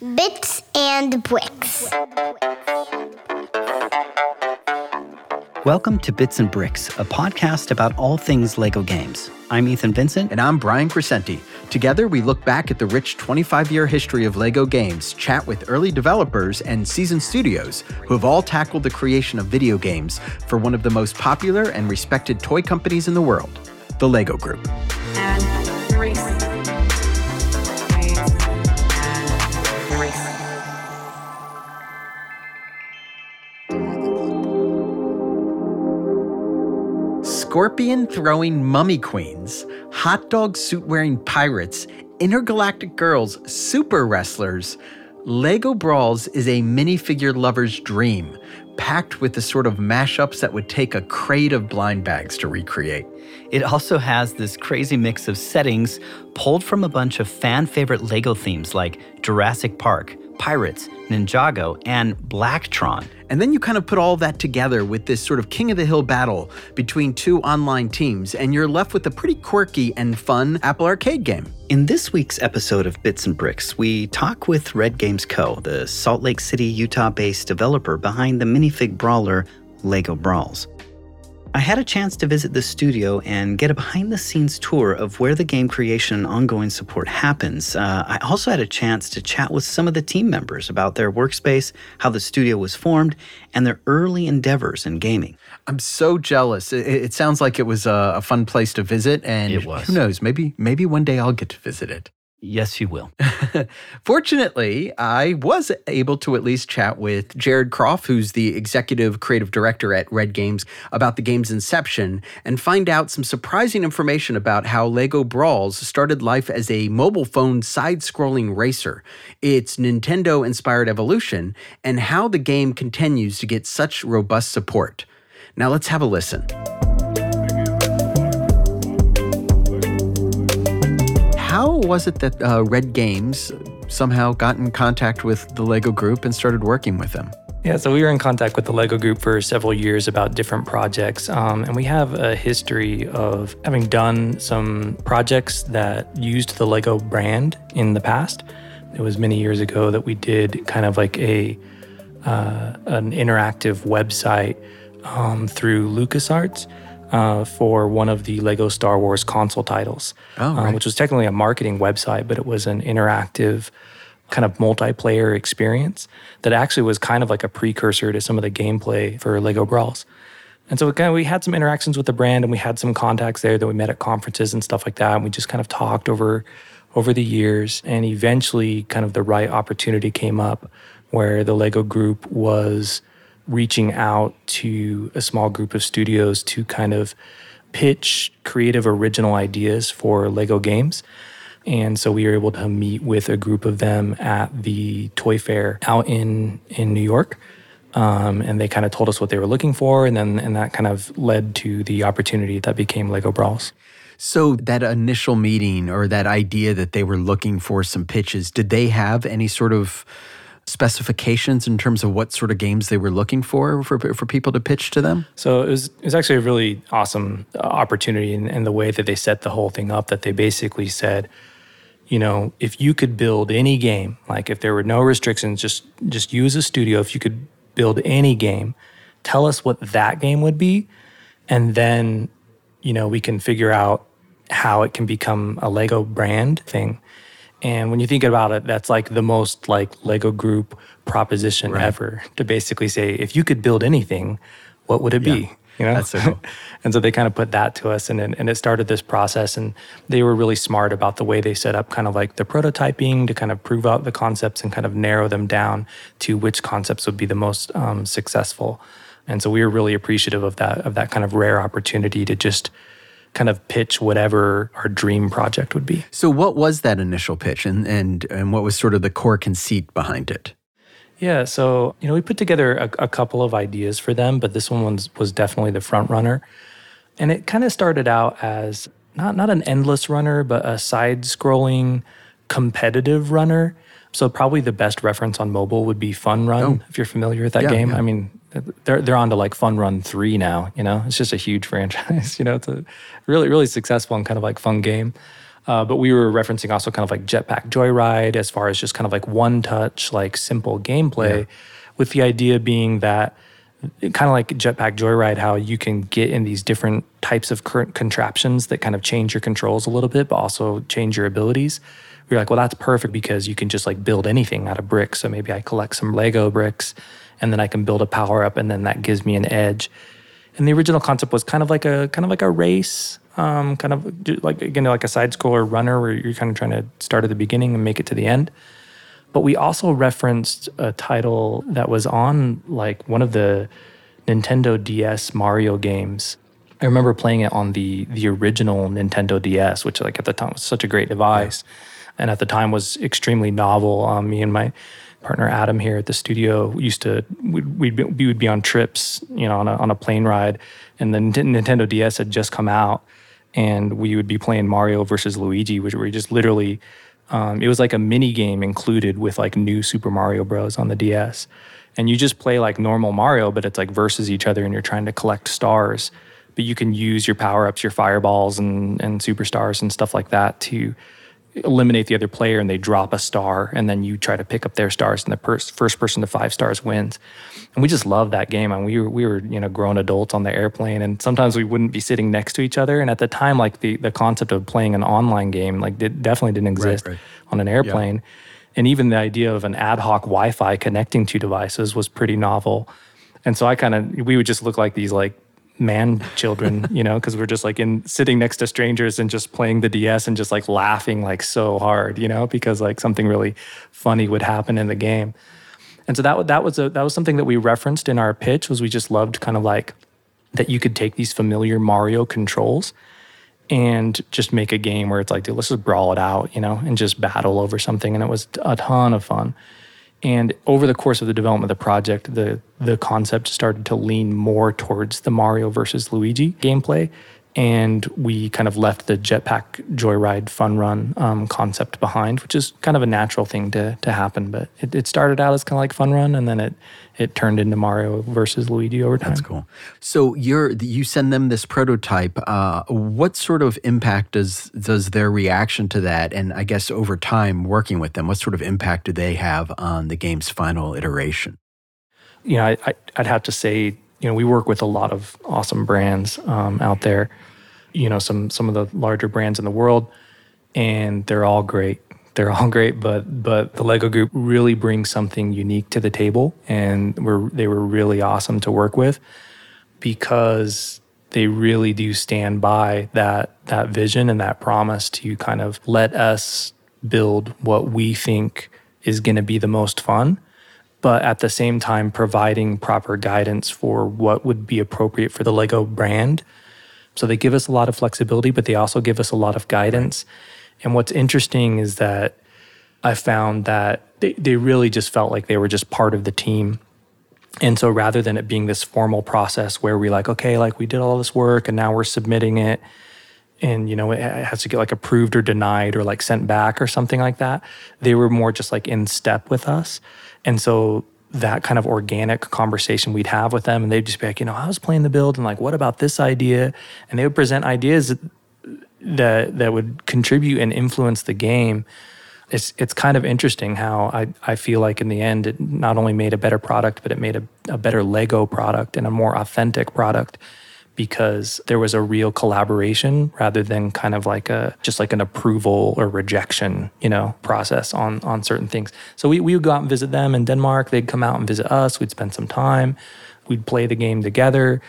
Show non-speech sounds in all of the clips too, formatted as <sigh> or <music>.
Bits and Bricks. Welcome to Bits and Bricks, a podcast about all things LEGO games. I'm Ethan Vincent. And I'm Brian Crecente. Together, we look back at the rich 25 year history of LEGO games, chat with early developers and seasoned studios who have all tackled the creation of video games for one of the most popular and respected toy companies in the world, the LEGO Group. And Scorpion throwing mummy queens, hot dog suit wearing pirates, intergalactic girls, super wrestlers. Lego Brawls is a minifigure lover's dream, packed with the sort of mashups that would take a crate of blind bags to recreate. It also has this crazy mix of settings pulled from a bunch of fan favorite LEGO themes like Jurassic Park, Pirates, Ninjago, and Blacktron. And then you kind of put all that together with this sort of king of the hill battle between two online teams, and you're left with a pretty quirky and fun Apple Arcade game. In this week's episode of Bits and Bricks, we talk with Red Games Co., the Salt Lake City, Utah based developer behind the minifig brawler LEGO Brawls. I had a chance to visit the studio and get a behind the scenes tour of where the game creation and ongoing support happens. Uh, I also had a chance to chat with some of the team members about their workspace, how the studio was formed, and their early endeavors in gaming. I'm so jealous. It, it sounds like it was a, a, fun place to visit, and it was. who knows? Maybe maybe one day I'll get to visit it. Yes, you will. <laughs> Fortunately, I was able to at least chat with Jared Croft, who's the executive creative director at Red Games, about the game's inception and find out some surprising information about how LEGO Brawls started life as a mobile phone side scrolling racer, its Nintendo inspired evolution, and how the game continues to get such robust support. Now, let's have a listen. How was it that uh, Red Games somehow got in contact with the Lego Group and started working with them? Yeah, so we were in contact with the Lego Group for several years about different projects. Um, and we have a history of having done some projects that used the Lego brand in the past. It was many years ago that we did kind of like a uh, an interactive website um, through LucasArts uh, for one of the Lego Star Wars console titles, oh, right. um, which was technically a marketing website, but it was an interactive kind of multiplayer experience that actually was kind of like a precursor to some of the gameplay for Lego Brawls. And so kind of, we had some interactions with the brand and we had some contacts there that we met at conferences and stuff like that. And we just kind of talked over over the years and eventually kind of the right opportunity came up where the Lego group was reaching out to a small group of studios to kind of pitch creative original ideas for Lego games. And so we were able to meet with a group of them at the toy fair out in, in New York. Um, and they kind of told us what they were looking for. And then and that kind of led to the opportunity that became Lego Brawls. So, that initial meeting or that idea that they were looking for some pitches, did they have any sort of specifications in terms of what sort of games they were looking for for, for people to pitch to them? So it was, it was actually a really awesome uh, opportunity and, in the way that they set the whole thing up, that they basically said, you know, if you could build any game, like if there were no restrictions, just just use a studio, if you could build any game, tell us what that game would be, and then, you know, we can figure out how it can become a Lego brand thing. And when you think about it, that's like the most like Lego group proposition right. ever to basically say, if you could build anything, what would it yeah. be? You know, that's so cool. <laughs> and so they kind of put that to us, and and it started this process. And they were really smart about the way they set up, kind of like the prototyping to kind of prove out the concepts and kind of narrow them down to which concepts would be the most um, successful. And so we were really appreciative of that of that kind of rare opportunity to just kind of pitch whatever our dream project would be. So, what was that initial pitch, and and and what was sort of the core conceit behind it? Yeah, so you know, we put together a, a couple of ideas for them, but this one was was definitely the front runner, and it kind of started out as not not an endless runner, but a side-scrolling competitive runner. So probably the best reference on mobile would be Fun Run, oh. if you're familiar with that yeah, game. Yeah. I mean, they're they're on to like Fun Run Three now. You know, it's just a huge <laughs> franchise. You know, it's a really really successful and kind of like fun game. Uh, but we were referencing also kind of like Jetpack Joyride as far as just kind of like one touch, like simple gameplay, yeah. with the idea being that kind of like Jetpack Joyride, how you can get in these different types of current contraptions that kind of change your controls a little bit, but also change your abilities. We are like, well, that's perfect because you can just like build anything out of bricks. So maybe I collect some Lego bricks and then I can build a power up and then that gives me an edge. And the original concept was kind of like a kind of like a race, um, kind of like again like a side scroller runner where you're kind of trying to start at the beginning and make it to the end. But we also referenced a title that was on like one of the Nintendo DS Mario games. I remember playing it on the the original Nintendo DS, which like at the time was such a great device, yeah. and at the time was extremely novel. Um, me and my partner Adam here at the studio used to we'd, we'd be, we would be on trips, you know, on a, on a plane ride, and the Nintendo DS had just come out, and we would be playing Mario versus Luigi, which we just literally um, it was like a mini game included with like new Super Mario Bros. on the DS. And you just play like normal Mario, but it's like versus each other and you're trying to collect stars. But you can use your power ups, your fireballs and, and superstars and stuff like that to eliminate the other player and they drop a star and then you try to pick up their stars and the pers- first person to five stars wins. And we just love that game. And we were, we were you know grown adults on the airplane and sometimes we wouldn't be sitting next to each other. And at the time like the, the concept of playing an online game like it definitely didn't exist right, right. on an airplane. Yeah. and even the idea of an ad hoc wi-fi connecting two devices was pretty novel. And so i kind of we would just look like these like man children, <laughs> you know, because we're just like in sitting next to strangers and just playing the DS and just like laughing like so hard, you know, because like something really funny would happen in the game. And so that that was a that was something that we referenced in our pitch was we just loved kind of like that you could take these familiar Mario controls and just make a game where it's like, dude, let's just brawl it out, you know, and just battle over something. And it was a ton of fun. And over the course of the development of the project, the the concept started to lean more towards the Mario versus Luigi gameplay, and we kind of left the Jetpack Joyride Fun Run um, concept behind, which is kind of a natural thing to to happen. But it, it started out as kind of like Fun Run, and then it it turned into Mario versus Luigi over time. That's cool. So you're you send them this prototype. Uh, what sort of impact does does their reaction to that, and I guess over time working with them, what sort of impact do they have on the game's final iteration? You know, I, I'd have to say, you know, we work with a lot of awesome brands um, out there. You know, some some of the larger brands in the world, and they're all great <laughs> they're all great, but but the Lego Group really brings something unique to the table, and we're they were really awesome to work with because they really do stand by that that vision and that promise to kind of let us build what we think is going to be the most fun but at the same time providing proper guidance for what would be appropriate for the Lego brand. So they give us a lot of flexibility, but they also give us a lot of guidance. And what's interesting is that I found that they, they really just felt like they were just part of the team. And so rather than it being this formal process where we like, okay, like we did all this work and now we're submitting it and you know it has to get like approved or denied or like sent back or something like that they were more just like in step with us and so that kind of organic conversation we'd have with them and they'd just be like you know i was playing the build? And like what about this idea? And they would present ideas that that would contribute and influence the game. It's it's kind of interesting how I, I feel like in the end it not only made a better product, but it made a, a better Lego product and a more authentic product because there was a real collaboration rather than kind of like a just like an approval or rejection, you know, process on on certain things. So we, we would go out and visit them in Denmark. They'd come out and visit us. We'd spend some time. We'd play the game together.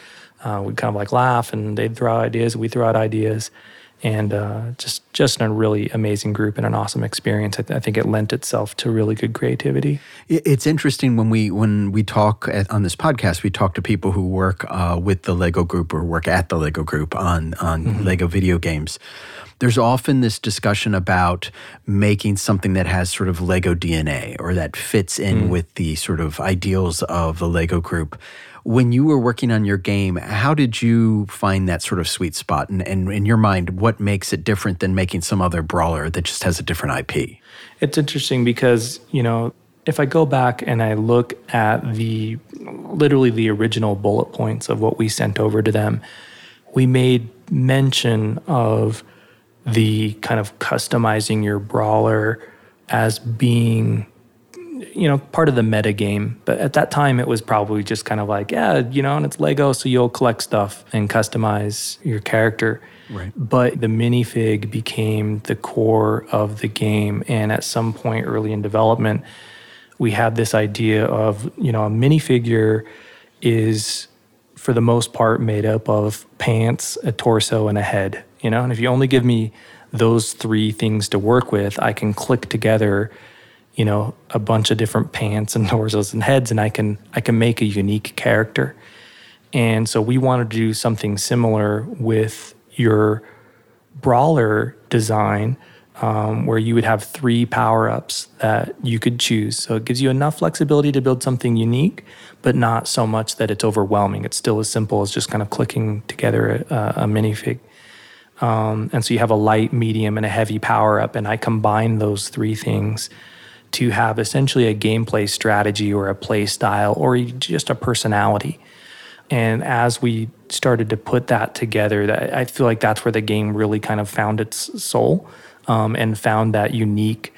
Uh, we'd kind of like laugh and they'd throw out ideas. We'd throw out ideas and uh, just just a really amazing group and an awesome experience. I, th- I, think it lent itself to really good creativity. It's interesting when we when we talk at, on this podcast, we talk to people who work uh, with the Lego Group or work at the Lego Group on on mm-hmm. Lego video games. There's often this discussion about making something that has sort of Lego DNA or that fits in mm. with the sort of ideals of the Lego Group when you were working on your game, how did you find that sort of sweet spot? And, and in your mind, what makes it different than making some other brawler that just has a different IP? It's interesting because, you know, if I go back and I look at the literally the original bullet points of what we sent over to them, we made mention of the kind of customizing your brawler as being you know part of the meta game but at that time it was probably just kind of like yeah you know and it's lego so you'll collect stuff and customize your character. Right. but the minifig became the core of the game. And at some point early in development we had this idea of you know a minifigure is for the most part made up of pants a torso and a head you know? And if you only give me those three things to work with i can click together you know a bunch of different pants and <laughs> torsos and heads and i can i can make a unique character and so we wanted to do something similar with your brawler design um, where you would have three power ups that you could choose. So it gives you enough flexibility to build something unique, but not so much that it's overwhelming. It's still as simple as just kind of clicking together a, a minifig. Um, and so you have a light, medium, and a heavy power up. And I combine those three things to have essentially a gameplay strategy or a play style or just a personality. And as we started to put that together, I feel like that's where the game really kind of found its soul um, and found that unique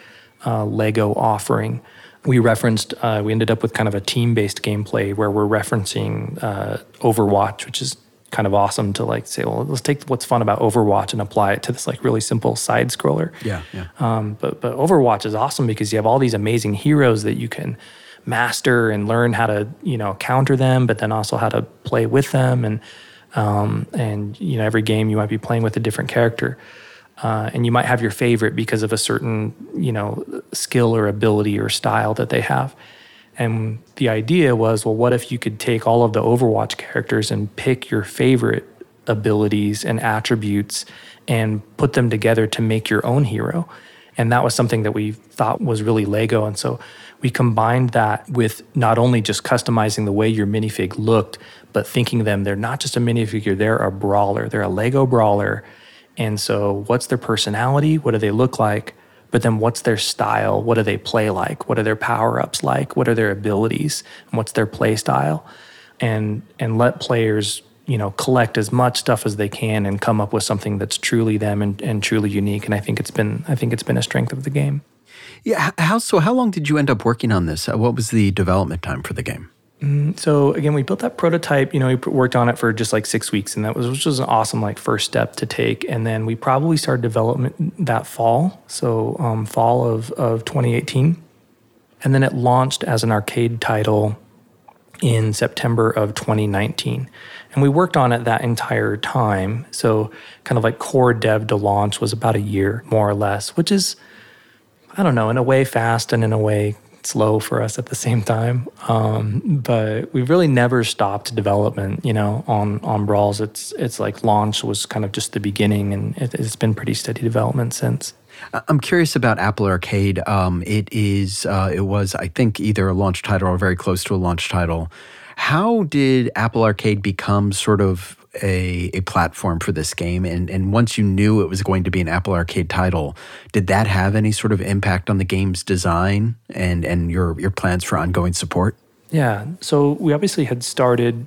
uh, Lego offering. We referenced, uh, we ended up with kind of a team based gameplay where we're referencing uh, Overwatch, which is kind of awesome to like say, well, let's take what's fun about Overwatch and apply it to this like really simple side scroller. Yeah, yeah. Um, but but Overwatch is awesome because you have all these amazing heroes that you can master and learn how to you know counter them, but then also how to play with them and um, and you know every game you might be playing with a different character. Uh, and you might have your favorite because of a certain you know skill or ability or style that they have and the idea was well what if you could take all of the overwatch characters and pick your favorite abilities and attributes and put them together to make your own hero and that was something that we thought was really lego and so we combined that with not only just customizing the way your minifig looked but thinking them they're not just a minifigure they're a brawler they're a lego brawler and so, what's their personality? What do they look like? But then, what's their style? What do they play like? What are their power ups like? What are their abilities? And what's their play style? And and let players you know collect as much stuff as they can and come up with something that's truly them and, and truly unique. And I think it's been I think it's been a strength of the game. Yeah. How so? How long did you end up working on this? Uh, What was the development time for the game? So again, we built that prototype. You know, we worked on it for just like six weeks, and that was which was an awesome like first step to take. And then we probably started development that fall, so um, fall of of 2018, and then it launched as an arcade title in September of 2019. And we worked on it that entire time. So kind of like core dev to launch was about a year, more or less, which is I don't know, in a way fast and in a way slow for us at the same time. Um, but we really never stopped development, you know, on on Brawls. It's it's like launch was kind of just the beginning, and it, it's been pretty steady development since. I'm curious about Apple Arcade. Um, it is, uh, it was, I think, either a launch title or very close to a launch title. How did Apple Arcade become sort of a, a platform for this game? And and once you knew it was going to be an Apple Arcade title, did that have any sort of impact on the game's design and and your your plans for ongoing support? Yeah. So we obviously had started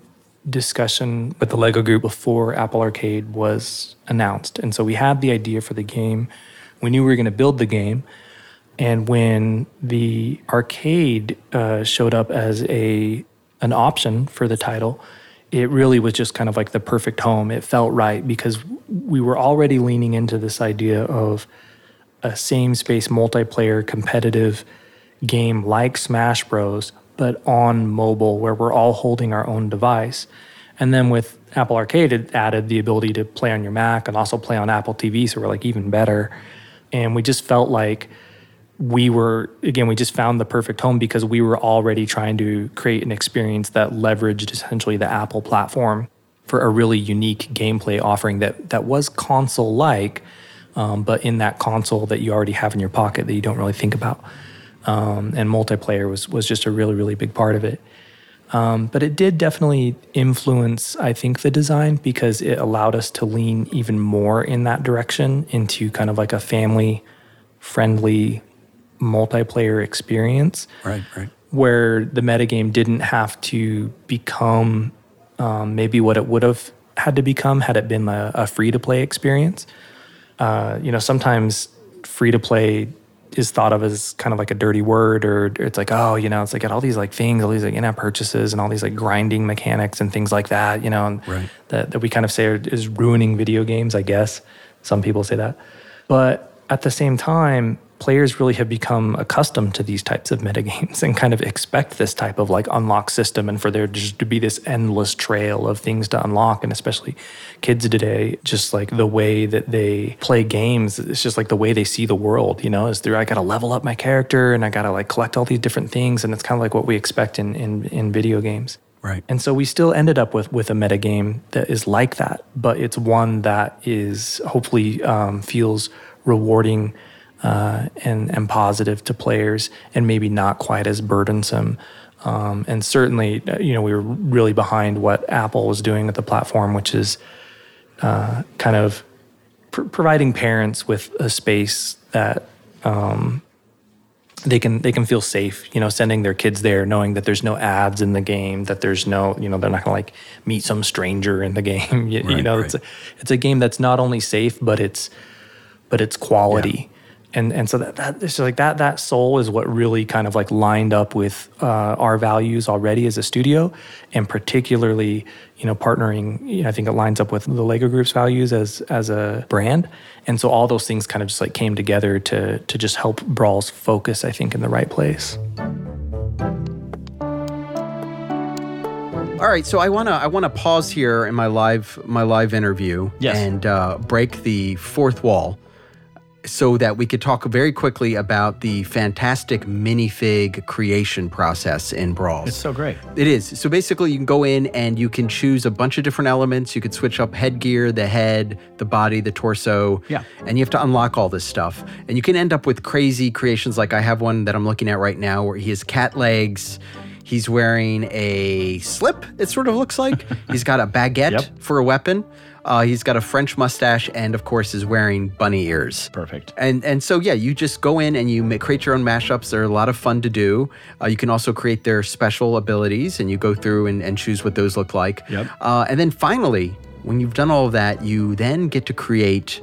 discussion with the Lego group before Apple Arcade was announced. And so we had the idea for the game. We knew we were going to build the game. And when the arcade uh, showed up as a an option for the title, it really was just kind of like the perfect home. It felt right because we were already leaning into this idea of a same space multiplayer competitive game like Smash Bros, but on mobile where we're all holding our own device. And then with Apple Arcade, it added the ability to play on your Mac and also play on Apple TV. So we're like even better. And we just felt like we were, again, we just found the perfect home because we were already trying to create an experience that leveraged essentially the Apple platform for a really unique gameplay offering that, that was console like, um, but in that console that you already have in your pocket that you don't really think about. Um, and multiplayer was, was just a really, really big part of it. Um, but it did definitely influence, I think, the design because it allowed us to lean even more in that direction into kind of like a family friendly multiplayer experience Right, right. where the metagame didn't have to become um, maybe what it would have had to become had it been a, a free to play experience. uh, you know, sometimes free to play is thought of as kind of like a dirty word, or it's like, oh, you know, it's like got all these like things, all these like in-app purchases, and all these like grinding mechanics and things like that, you know, and Right. that that we kind of say are, is ruining video games. I guess some people say that, but at the same time, players really have become accustomed to these types of metagames and kind of expect this type of like unlock system and for there just to be this endless trail of things to unlock. And especially kids today just like the way that they play games it's just like the way they see the world you know is through i gotta level up my character and i gotta like collect all these different things. And it's kind of like what we expect in in, in video games. Right. and so we still ended up with with a metagame that is like that, but it's one that is hopefully um, feels rewarding uh, and and positive to players, and maybe not quite as burdensome. Um, and certainly, uh, you know, we were really behind what Apple was doing with the platform, which is uh, kind of pr- providing parents with a space that um, they can they can feel safe, you know, sending their kids there, knowing that there's no ads in the game, that there's no, you know, they're not gonna like meet some stranger in the <laughs> game. you, you know, right. it's a it's a game that's not only safe, but it's but it's quality. And, and so that, that it's like that that soul is what really kind of like lined up with uh, our values already as a studio, and particularly you know partnering. You know, I think it lines up with the Lego Group's values as as a brand, and so all those things kind of just like came together to to just help Brawls focus. I think in the right place. All right, so I wanna I wanna pause here in my live my live interview Yes. and uh, break the fourth wall, so that we could talk very quickly about the fantastic minifig creation process in Brawls. It's so great. It is. So basically, you can go in and you can choose a bunch of different elements. You could switch up headgear, the head, the body, the torso. Yeah. And you have to unlock all this stuff. And you can end up with crazy creations. Like I have one that I'm looking at right now where he has cat legs. He's wearing a slip, it sort of looks like. <laughs> He's got a baguette Yep. for a weapon. Uh, he's got a French mustache and, of course, is wearing bunny ears. Perfect. And and so yeah, you just go in and you ma- create your own mashups. They're a lot of fun to do. Uh, you can also create their special abilities, and you go through and, and choose what those look like. Yep. Uh, and then finally, when you've done all of that, you then get to create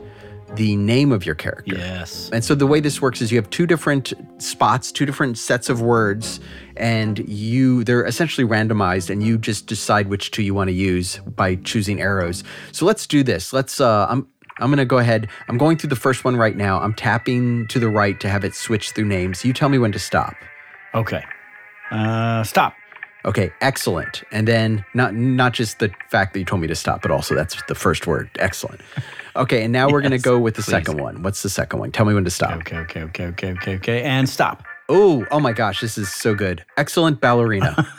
the name of your character. Yes. And so the way this works is you have two different spots, two different sets of words, and you they're essentially randomized, and you just decide which two you want to use by choosing arrows. So let's do this. Let's. Uh, I'm. I'm gonna go ahead. I'm going through the first one right now. I'm tapping to the right to have it switch through names. You tell me when to stop. Okay. Uh, stop. Okay, excellent. And then not not just the fact that you told me to stop, but also that's the first word. Excellent. <laughs> Okay, and now we're gonna go with the please. second one. What's the second one? Tell me when to stop. Okay, okay, okay, okay, okay, okay. And stop. Oh, oh my gosh, this is so good. Excellent ballerina. <laughs>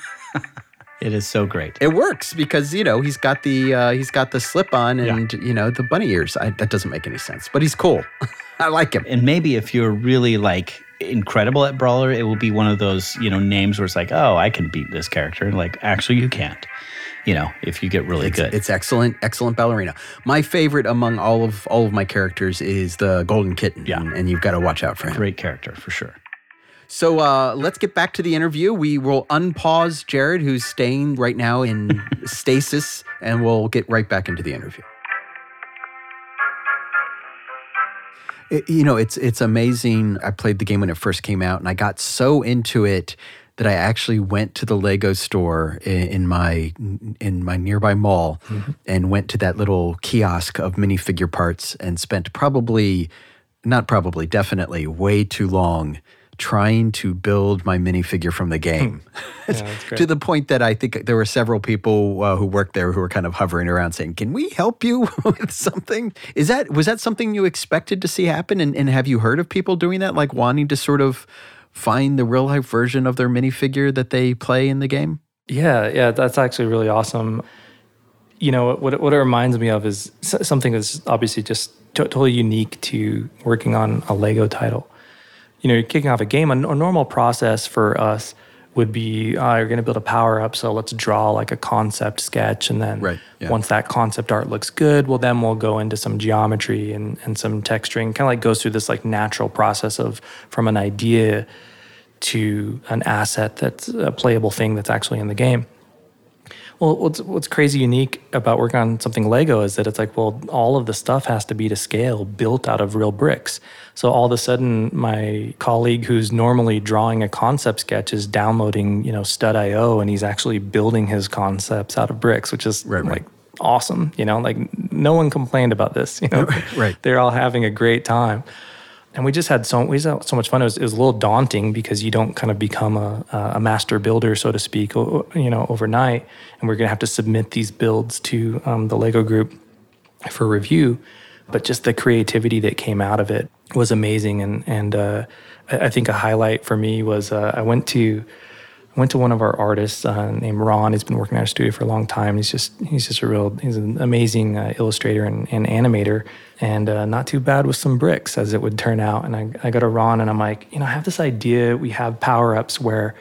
It is so great. it works because you know he's got the uh, he's got the slip on and you know the bunny ears. I, that doesn't make any sense, but he's cool. <laughs> I like him. And maybe if you're really like incredible at Brawler, it will be one of those, you know, names where it's like, oh, I can beat this character. Like, actually, you can't. You know, if you get really It's, good. it's excellent, excellent ballerina. My favorite among all of all of my characters is the golden kitten. Yeah. and, and you've got to watch out for him. Great character for sure. So uh, let's get back to the interview. We will unpause Jared, who's staying right now in <laughs> stasis, and we'll get right back into the interview. It- you know, it's it's amazing. I played the game when it first came out, and I got so into it that I actually went to the Lego store in, in my in my nearby mall and went to that little kiosk of minifigure parts and spent probably not probably definitely way too long trying to build my minifigure from the game <laughs> that's great. to the point that I think there were several people uh, who worked there who were kind of hovering around saying, "Can we help you <laughs> with something?" Is that was that something you expected to see happen? And, and have you heard of people doing that, like wanting to sort of find the real life version of their minifigure that they play in the game? Yeah, yeah, that's actually really awesome. You know, what it- what it reminds me of is something that's obviously just to- totally unique to working on a Lego title. You know, you're kicking off a game. A normal process for us would be, uh, you're going to build a power up, so let's draw like a concept sketch, and then Right, yeah. once that concept art looks good, well, then we'll go into some geometry and and some texturing. Kind of like goes through this like natural process of from an idea to an asset that's a playable thing that's actually in the game Well, what's what's crazy unique about working on something Lego is that it's like, well, all of the stuff has to be to scale, built out of real bricks. So all of a sudden, my colleague who's normally drawing a concept sketch is downloading, you know, Stud.io, and he's actually building his concepts out of bricks, which is Right, right. like awesome. You know, like no one complained about this. You know, <laughs> Right. <laughs> They're all having a great time and we just had so we had so much fun. It was, it was a little daunting because you don't kind of become a, a master builder, so to speak, you know, overnight. And we're gonna have to submit these builds to um, the Lego Group for review. But just the creativity that came out of it was amazing. And and uh, I, think a highlight for me was uh, I went to went to one of our artists uh, named Ron. He's been working at our studio for a long time. He's just he's just a real he's an amazing uh, illustrator and, and animator, and uh, not too bad with some bricks as it would turn out. And I, I go to Ron and I'm like, you know, I have this idea. We have power ups where,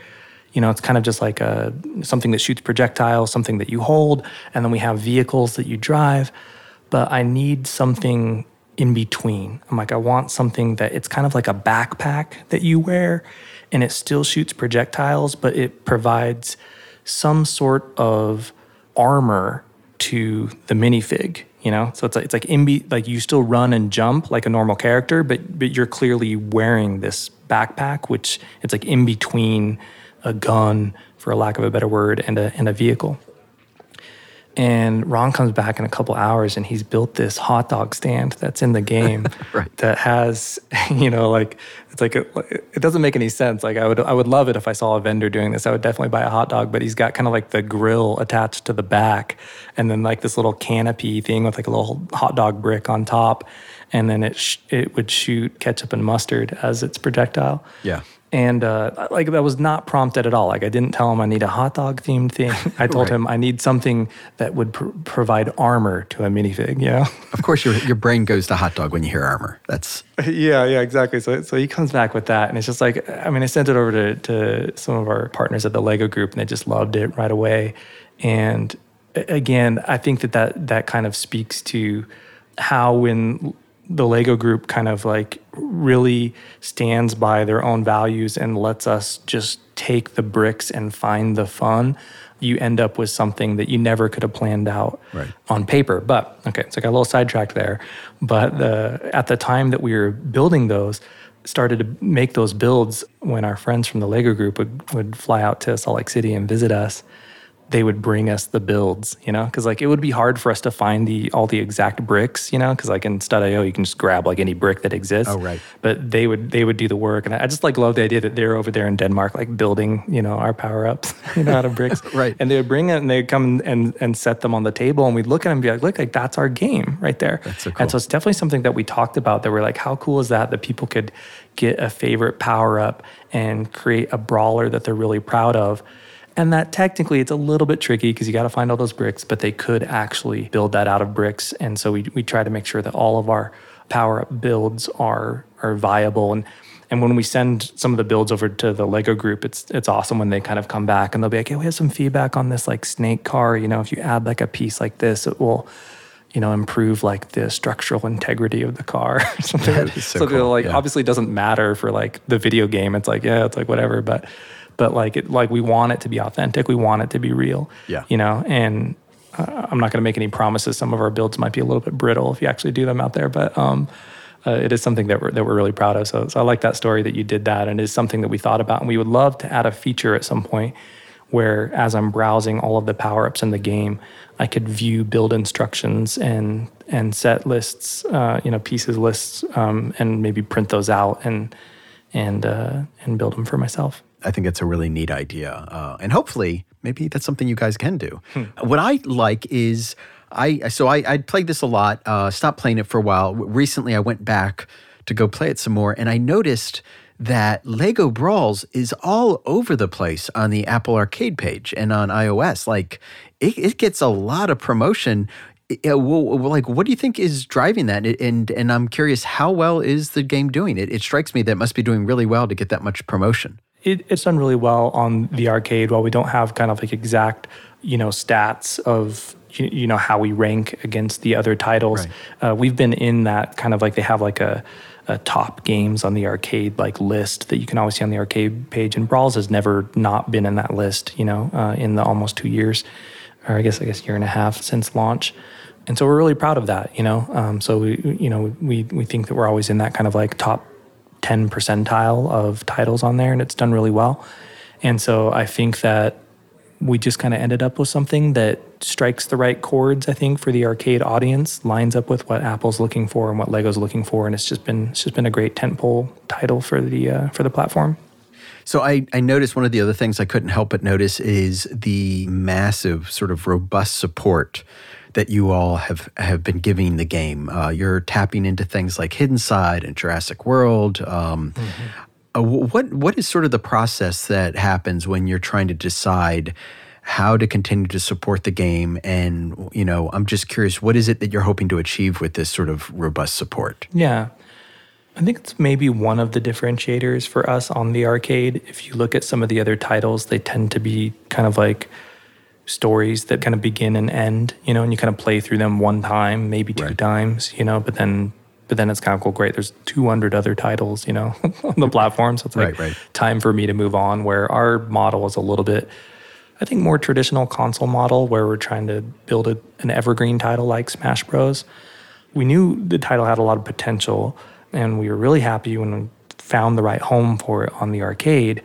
you know, it's kind of just like a something that shoots projectiles, something that you hold, and then we have vehicles that you drive. But I need something in between. I'm like, I want something that it's kind of like a backpack that you wear and it still shoots projectiles, but it provides some sort of armor to the minifig, you know? So it's like, it's like in be, like you still run and jump like a normal character, but but you're clearly wearing this backpack, which it's like in between a gun, for a lack of a better word, and a and a vehicle. And Ron comes back in a couple hours and he's built this hot dog stand that's in the game <laughs> Right. that has, <laughs> you know, like it's like a, it doesn't make any sense. Like I would I would love it if I saw a vendor doing this. I would definitely buy a hot dog, but he's got kind of like the grill attached to the back and then like this little canopy thing with like a little hot dog brick on top and then it sh- it would shoot ketchup and mustard as its projectile. Yeah. And uh, like that was not prompted at all. Like I didn't tell him I need a hot dog themed thing. <laughs> I told Right. him I need something that would pr- provide armor to a minifig. Yeah. <laughs> Of course, your your brain goes to hot dog when you hear armor. That's <laughs> yeah, yeah, exactly. So, so he comes back with that, and it's just like, I mean, I sent it over to, to some of our partners at the Lego Group, and they just loved it right away. And again, I think that that, that kind of speaks to how when the Lego Group kind of like really stands by their own values and lets us just take the bricks and find the fun, you end up with something that you never could have planned out Right. on paper. But okay, so I got a little sidetracked there. But the, at the time that we were building those, started to make those builds when our friends from the Lego group would, would fly out to Salt Lake City and visit us. They would bring us the builds, you know, because like it would be hard for us to find the all the exact bricks, you know, because like in Stud.io you can just grab like any brick that exists. Oh, right. But they would they would do the work, and I just like love the idea that they're over there in Denmark, like building, you know, our power ups, <laughs> you know, out of bricks. <laughs> Right. And they would bring it and they'd come and, and set them on the table and we'd look at them and be like, look, like that's our game right there. That's so And so it's definitely something that we talked about that we're like, how cool is that that people could get a favorite power up and create a brawler that they're really proud of. And that technically it's a little bit tricky because you got to find all those bricks, but they could actually build that out of bricks. And so we, we try to make sure that all of our power up builds are are viable and and when we send some of the builds over to the Lego group, it's it's awesome when they kind of come back and they'll be like, "Hey, we have some feedback on this like snake car. You know, if you add like a piece like this, it will, you know, improve like the structural integrity of the car." <laughs> or something. So they'll, cool, like yeah. obviously it doesn't matter for like the video game. It's like yeah, it's like whatever, but but like it like we want it to be authentic. We want it to be real. Yeah. You know, and uh, I'm not going to make any promises. Some of our builds might be a little bit brittle if you actually do them out there, but um, uh, it is something that we're, that we're really proud of. So, so I like that story that you did that, and it is something that we thought about, and we would love to add a feature at some point where, as I'm browsing all of the power ups in the game, I could view build instructions and and set lists, uh, you know, pieces lists, um, and maybe print those out and and uh, and build them for myself. I think it's a really neat idea. Uh, and hopefully, maybe that's something you guys can do. What I like is I so I I played this a lot. Uh, stopped playing it for a while. Recently, I went back to go play it some more, and I noticed that Lego Brawls is all over the place on the Apple Arcade page and on iOS. Like it, it gets a lot of promotion. Uh, well, well, like, what do you think is driving that? And and I'm curious, how well is the game doing? It, it strikes me that it must be doing really well to get that much promotion. It, it's done really well on the arcade while we don't have kind of like exact you know stats of you, you know how we rank against the other titles uh, we've been in that kind of like they have like a, a top games on the arcade like list that you can always see on the arcade page and brawls has never not been in that list you know uh, in the almost two years or I guess I guess year and a half since launch. And so we're really proud of that, you know. Um, so we, you know, we we think that we're always in that kind of like top 10 percentile of titles on there, and it's done really well. And so I think that we just kind of ended up with something that strikes the right chords, I think, for the arcade audience, lines up with what Apple's looking for and what Lego's looking for, and it's just been it's just been a great tentpole title for the uh, for the platform. So I, I noticed one of the other things I couldn't help but notice is the massive sort of robust support that you all have have been giving the game. Uh, you're tapping into things like Hidden Side and Jurassic World. Um, mm-hmm. uh, what what is sort of the process that happens when you're trying to decide how to continue to support the game? And you know, I'm just curious, what is it that you're hoping to achieve with this sort of robust support? Yeah. I think it's maybe one of the differentiators for us on the arcade. If you look at some of the other titles, they tend to be kind of like stories that kind of begin and end, you know, and you kind of play through them one time, maybe two right. times, you know, but then but then it's kind of cool, great. There's 200 other titles, you know, <laughs> on the platform. So it's like right, right. time for me to move on. Where our model is a little bit, I think, more traditional console model where we're trying to build a, an evergreen title like Smash Bros. We knew the title had a lot of potential, and we were really happy when we found the right home for it on the arcade.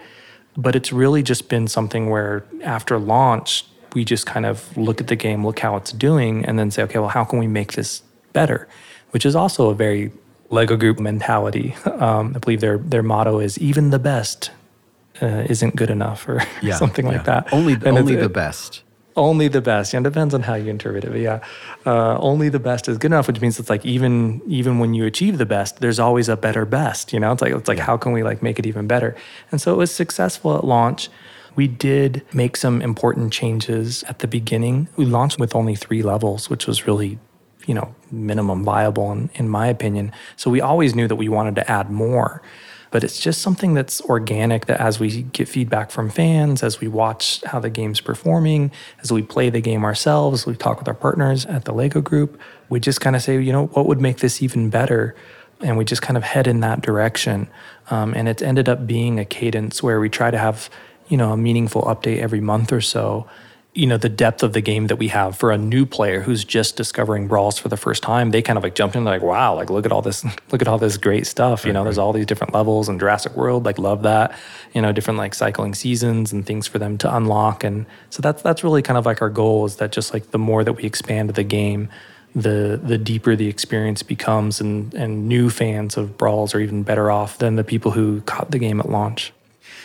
But it's really just been something where after launch, we just kind of look at the game, look how it's doing, and then say, okay, well, how can we make this better? Which is also a very Lego Group mentality. <laughs> Um, I believe their their motto is even the best uh, isn't good enough, or <laughs> yeah, something like yeah. that. Only only the best. Only the best. Yeah, it depends on how you interpret it. But yeah, uh, only the best is good enough, which means it's like even even when you achieve the best, there's always a better best. You know, it's like it's like yeah. how can we like make it even better? And so it was successful at launch. We did make some important changes at the beginning. We launched with only three levels, which was really, you know, minimum viable in, in my opinion. So we always knew that we wanted to add more. But it's just something that's organic that as we get feedback from fans, as we watch how the game's performing, as we play the game ourselves, we talk with our partners at the Lego group, we just kind of say, you know, what would make this even better? And we just kind of head in that direction. Um, and it's ended up being a cadence where we try to have you know, a meaningful update every month or so, you know, the depth of the game that we have for a new player who's just discovering brawls for the first time, they kind of like jump in like, wow, like look at all this, <laughs> look at all this great stuff. You know, there's all these different levels and Jurassic World, like love that. You know, different like cycling seasons and things for them to unlock. And so that's that's really kind of like our goal is that just like the more that we expand the game, the the deeper the experience becomes and and new fans of brawls are even better off than the people who caught the game at launch.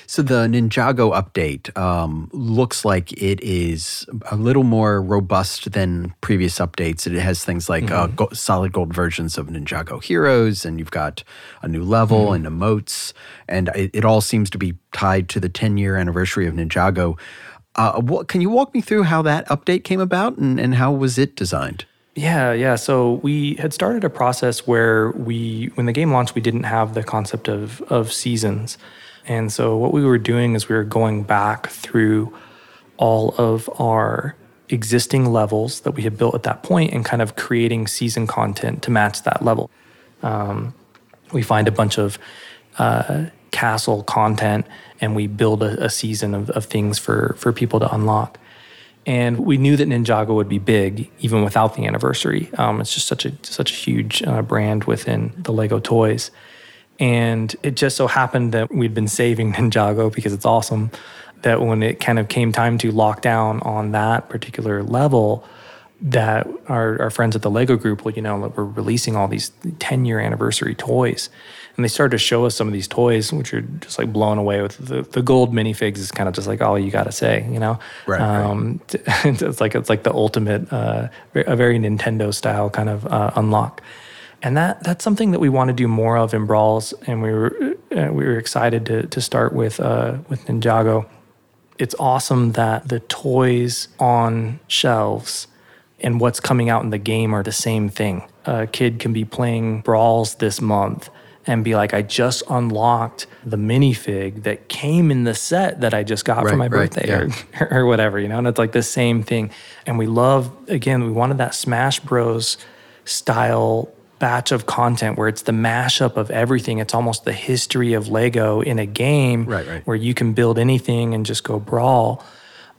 So the Ninjago update um, looks like it is a little more robust than previous updates. It has things like uh, mm-hmm. uh, go- solid gold versions of Ninjago Heroes, and you've got a new level mm-hmm. and emotes, and it, it, all seems to be tied to the 10 year anniversary of Ninjago. Uh, what, can you walk me through how that update came about and, and how was it designed? Yeah, yeah. So we had started a process where we, when the game launched, we didn't have the concept of of seasons. And so what we were doing is we were going back through all of our existing levels that we had built at that point and kind of creating season content to match that level. Um, we find a bunch of uh, castle content and we build a, a season of, of, things for, for people to unlock. And we knew that Ninjago would be big even without the anniversary. Um, it's just such a such a huge uh, brand within the Lego toys. And it just so happened that we'd been saving <laughs> Ninjago because it's awesome. That when it kind of came time to lock down on that particular level, that our, our friends at the Lego group, well, you know, we're releasing all these 10 year anniversary toys. And they started to show us some of these toys, which are just like blown away with the, the gold minifigs is kind of just like all you got to say, you know? Right, um, right. <laughs> it's like, it's like the ultimate, uh, a very Nintendo style kind of uh, unlock and that that's something that we want to do more of in brawls and we were uh, we were excited to to start with uh, with Ninjago. It's awesome that the toys on shelves and what's coming out in the game are the same thing. A kid can be playing brawls this month and be like, I just unlocked the minifig that came in the set that I just got right, for my right, birthday yeah. or, <laughs> or whatever, you know? And it's like the same thing. And we love, again, we wanted that Smash Bros style batch of content where it's the mashup of everything. It's almost the history of Lego in a game right, right. where you can build anything and just go brawl.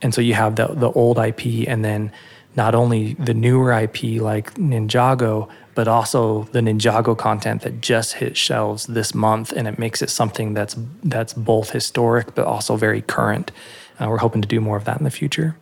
And so you have the the old IP and then not only the newer IP like Ninjago, but also the Ninjago content that just hit shelves this month, and it makes it something that's that's both historic but also very current. Uh, we're hoping to do more of that in the future.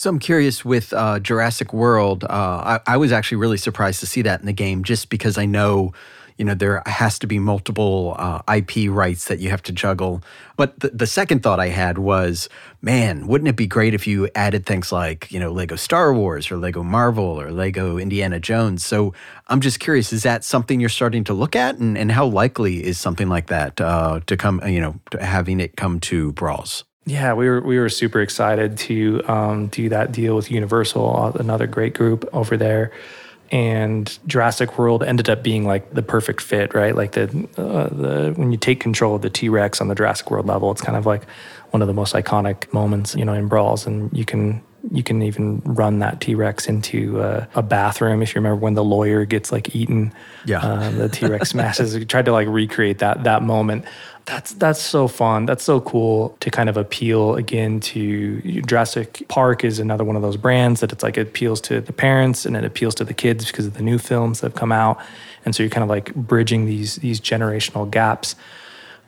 So I'm curious with uh, Jurassic World. Uh, I, I, was actually really surprised to see that in the game, just because I know, you know, there has to be multiple uh, IP rights that you have to juggle. But the, the second thought I had was, man, wouldn't it be great if you added things like, you know, Lego Star Wars or Lego Marvel or Lego Indiana Jones? So I'm just curious, is that something you're starting to look at, and, and how likely is something like that uh, to come, you know, having it come to Brawls? Yeah, we were we were super excited to um, do that deal with Universal, another great group over there. And Jurassic World ended up being like the perfect fit, right? Like the uh, the when you take control of the T Rex on the Jurassic World level, it's kind of like one of the most iconic moments, you know, in brawls, and you can you can even run that T Rex into uh, a bathroom. If you remember when the lawyer gets like eaten, yeah, uh, the T Rex smashes. <laughs> We tried to like recreate that that moment that's that's so fun. That's so cool to kind of appeal again to Jurassic Park is another one of those brands that it's like it appeals to the parents and it appeals to the kids because of the new films that have come out. And so you're kind of like bridging these these generational gaps.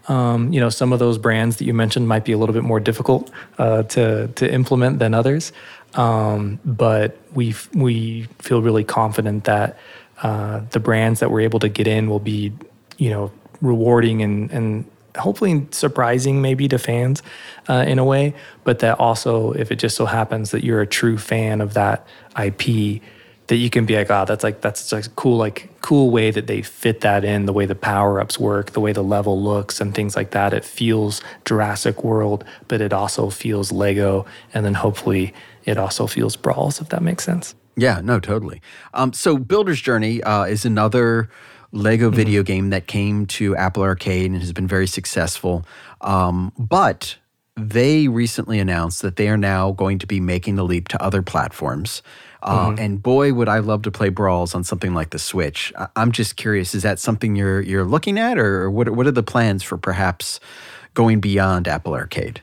Um, you know, some of those brands that you mentioned might be a little bit more difficult uh, to to implement than others, um, but we we feel really confident that uh, the brands that we're able to get in will be, you know, rewarding and and hopefully surprising maybe to fans uh, in a way, but that also if it just so happens that you're a true fan of that IP, that you can be like, oh, that's like that's a cool like cool way that they fit that in, the way the power ups work, the way the level looks, and things like that. It feels Jurassic World, but it also feels Lego, and then hopefully it also feels Brawls, if that makes sense. Yeah, no, totally. Um, so Builder's Journey uh, is another Lego mm-hmm. video game that came to Apple Arcade and has been very successful. Um, but they recently announced that they are now going to be making the leap to other platforms. Uh, mm-hmm. And boy, would I love to play Brawls on something like the Switch. I- am just curious: is that something you're you're looking at, or what? What are the plans for perhaps going beyond Apple Arcade?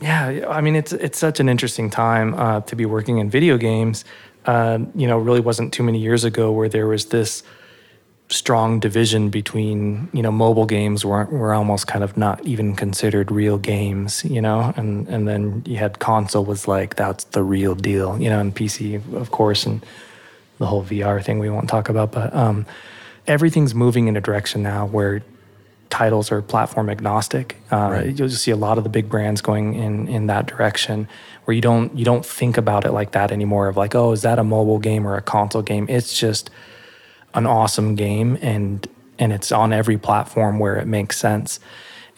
Yeah, I mean, it's it's such an interesting time uh, to be working in video games. Uh, you know, really wasn't too many years ago where there was this strong division between you know mobile games were were almost kind of not even considered real games, you know, and and then you had console was like that's the real deal, you know, and PC of course, and the whole VR thing we won't talk about, but um, everything's moving in a direction now where titles are platform agnostic. Uh, right. You'll just see a lot of the big brands going in in that direction, where you don't you don't think about it like that anymore. Of like, oh, is that a mobile game or a console game? It's just an awesome game and and it's on every platform where it makes sense.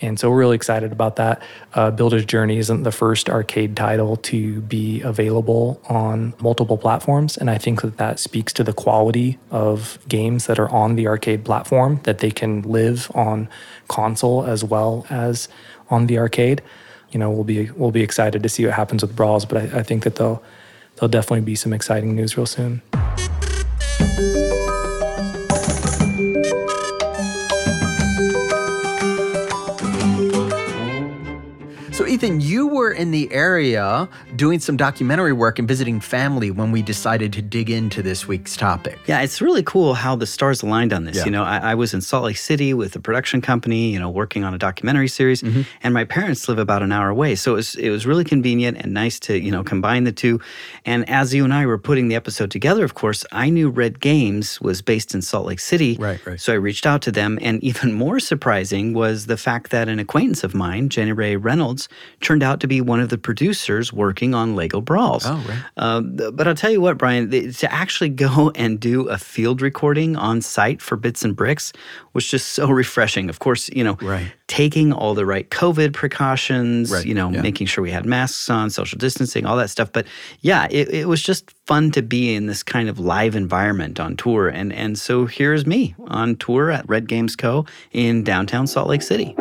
And so we're really excited about that. Uh, Builder's Journey isn't the first arcade title to be available on multiple platforms. And I think that that speaks to the quality of games that are on the arcade platform, that they can live on console as well as on the arcade. You know, we'll be we'll be excited to see what happens with Brawls, but I, I think that there'll there'll definitely be some exciting news real soon. Ethan, you were in the area doing some documentary work and visiting family when we decided to dig into this week's topic. Yeah, it's really cool how the stars aligned on this. Yeah. You know, I, I, was in Salt Lake City with a production company, you know, working on a documentary series, mm-hmm. and my parents live about an hour away. So it was, it was really convenient and nice to, you know, combine the two. And as you and I were putting the episode together, of course, I knew Red Games was based in Salt Lake City. Right, right. So I reached out to them. And <laughs> even more surprising was the fact that an acquaintance of mine, Jenna Ray Reynolds, turned out to be one of the producers working on Lego Brawls. Oh, right. Uh, but I'll tell you what, Brian, to actually go <laughs> and do a field recording on site for Bits and Bricks was just so refreshing. Of course, you know, right. taking all the right COVID precautions, right. you know, yeah. making sure we had masks on, social distancing, all that stuff. But yeah, it, it was just fun to be in this kind of live environment on tour. And, and so here's me on tour at Red Games Co. in downtown Salt Lake City.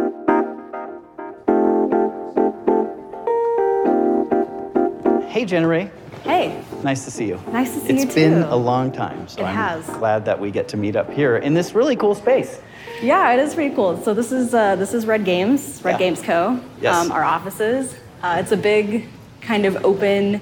Hey, Jenna Ray. Hey. Nice to see you. Nice to see it's you too. It's been a long time, so it I'm has. glad that we get to meet up here in this really cool space. Yeah, it is pretty cool. So this is uh, this is Red Games, Red yeah. Games Co. Yes. Um, our offices. Uh, it's a big kind of open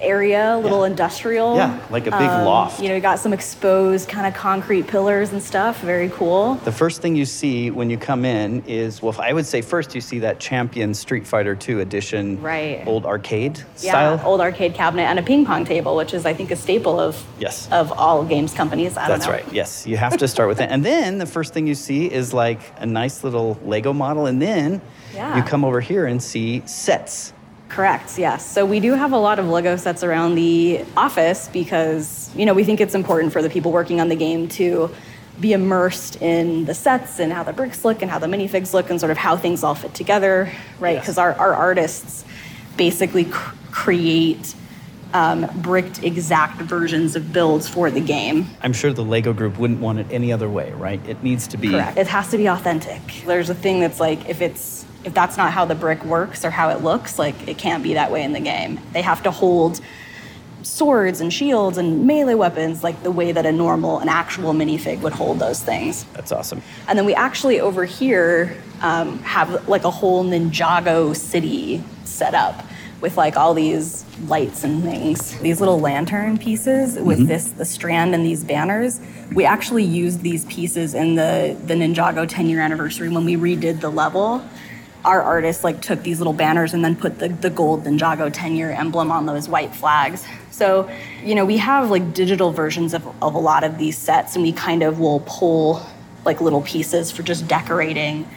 area, a little Yeah. industrial. Yeah, like a big um, loft. You know, you got some exposed kind of concrete pillars and stuff. Very cool. The first thing you see when you come in is, well, I would say first you see that Champion Street Fighter 2 edition, Right. old arcade Yeah, style. old arcade cabinet and a ping pong table, which is I think a staple of Yes. of all games companies. I don't That's right. Yes, you have to start with that. And then the first thing you see is like a nice little Lego model, and then Yeah. you come over here and see sets. Correct, yes. So we do have a lot of Lego sets around the office because, you know, we think it's important for the people working on the game to be immersed in the sets and how the bricks look and how the minifigs look and sort of how things all fit together, right? Yes. Because our, our artists basically cr- create um, bricked exact versions of builds for the game. I'm sure the Lego group wouldn't want it any other way, right? It needs to be. Correct. It has to be authentic. There's a thing that's like if it's if that's not how the brick works or how it looks, like it can't be that way in the game. They have to hold swords and shields and melee weapons like the way that a normal, an actual minifig would hold those things. That's awesome. And then we actually over here um, have like a whole Ninjago city set up with like all these lights and things. These little lantern pieces with this the strand and these banners. We actually used these pieces in the the Ninjago 10 year anniversary when we redid the level. Our artists like took these little banners and then put the, the gold Ninjago 10 year emblem on those white flags. So, you know, we have like digital versions of, of a lot of these sets and we kind of will pull like little pieces for just decorating.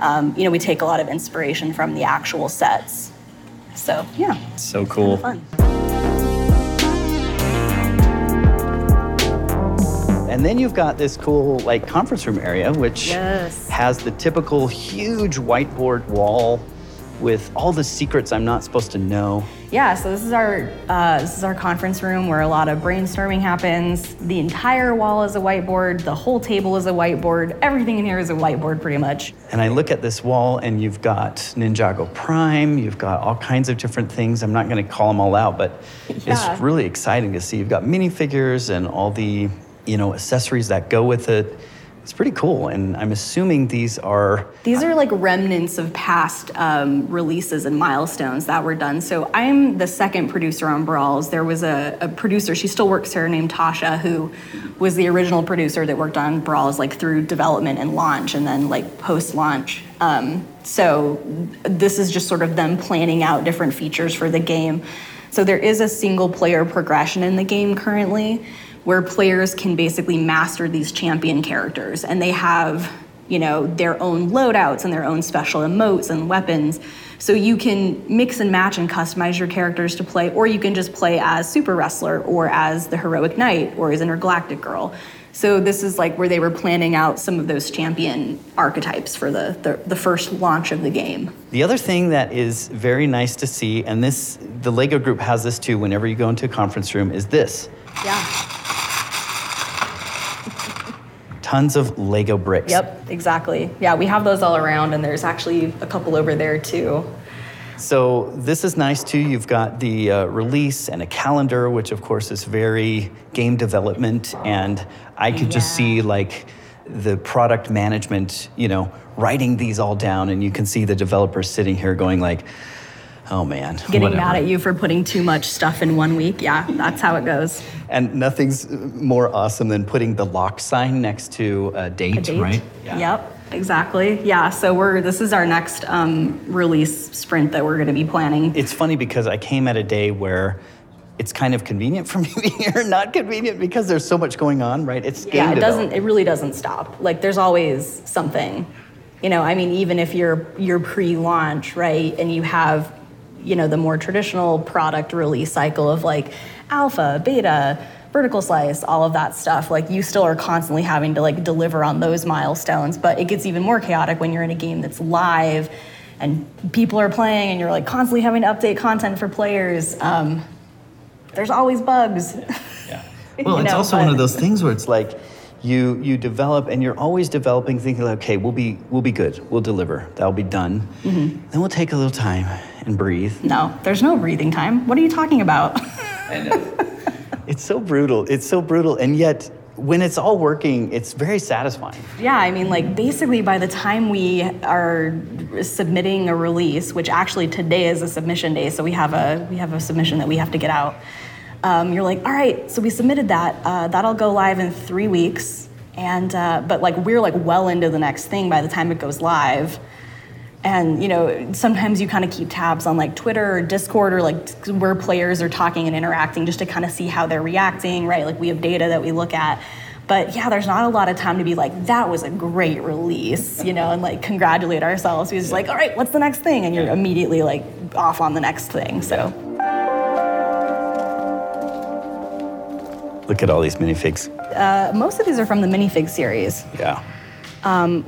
Um, you know, we take a lot of inspiration from the actual sets. So yeah, So cool. fun. And then you've got this cool like conference room area, which Yes. has the typical huge whiteboard wall with all the secrets I'm not supposed to know. Yeah, so this is our uh, this is our conference room where a lot of brainstorming happens. The entire wall is a whiteboard. The whole table is a whiteboard. Everything in here is a whiteboard, pretty much. And I look at this wall, and you've got Ninjago Prime, you've got all kinds of different things. I'm not going to call them all out, but Yeah. it's really exciting to see. You've got minifigures and all the you know accessories that go with it. It's pretty cool, and I'm assuming these are These are like remnants of past um, releases and milestones that were done. So I'm the second producer on Brawls. There was a, a producer, she still works here, named Tasha, who was the original producer that worked on Brawls like through development and launch and then like post launch. Um, so this is just sort of them planning out different features for the game. So there is a single player progression in the game currently where players can basically master these champion characters and they have you know their own loadouts and their own special emotes and weapons. So you can mix and match and customize your characters to play or you can just play as super wrestler or as the heroic knight or as intergalactic girl so this is like where they were planning out some of those champion archetypes for the, the, the first launch of the game The other thing that is very nice to see, and this the Lego group has this too whenever you go into a conference room, is this. yeah <laughs> Tons of Lego bricks. yep exactly yeah we have those all around and there's actually a couple over there too So this is nice too. You've got the uh, release and a calendar, which of course is very game development, and I could just see like the product management, you know, writing these all down, and you can see the developers sitting here going like, "Oh man, getting whatever." mad at you for putting too much stuff in one week. Yeah, that's how it goes. And nothing's more awesome than putting the lock sign next to a date, A date. right? Yep, exactly. Yeah. So we're this is our next um, release sprint that we're going to be planning. It's funny because I came at a day where it's kind of convenient for <laughs> me to be here, not convenient because there's so much going on, right? It's game yeah, it doesn't. It really doesn't stop. Like there's always something. You know, I mean, even if you're you're pre-launch, right, and you have, you know, the more traditional product release cycle of like alpha, beta, vertical slice, all of that stuff. Like you still are constantly having to like deliver on those milestones. But it gets even more chaotic when you're in a game that's live, and people are playing, and you're like constantly having to update content for players. Um, there's always bugs. <laughs> Yeah. You Well, it's know, also one of those things where it's like you you develop and you're always developing, thinking like, okay, we'll be we'll be good, we'll deliver, that'll be done. Mm-hmm. Then we'll take a little time and breathe. No, there's no breathing time. What are you talking about? <laughs> It's so brutal. It's so brutal, and yet when it's all working, it's very satisfying. Yeah, I mean, like basically by the time we are submitting a release, which actually today is a submission day, so we have a we have a submission that we have to get out. Um, you're like, all right, so we submitted that. Uh, that'll go live in three weeks, and uh, but like we're like well into the next thing by the time it goes live. And you know, sometimes you kind of keep tabs on like Twitter or Discord or like where players are talking and interacting just to kind of see how they're reacting, right? Like we have data that we look at. But yeah, there's not a lot of time to be like, that was a great release, you know, and like congratulate ourselves. We're just like, all right, what's the next thing? And you're immediately like off on the next thing. So Look at all these minifigs. uh, most of these are from the minifig series. Yeah.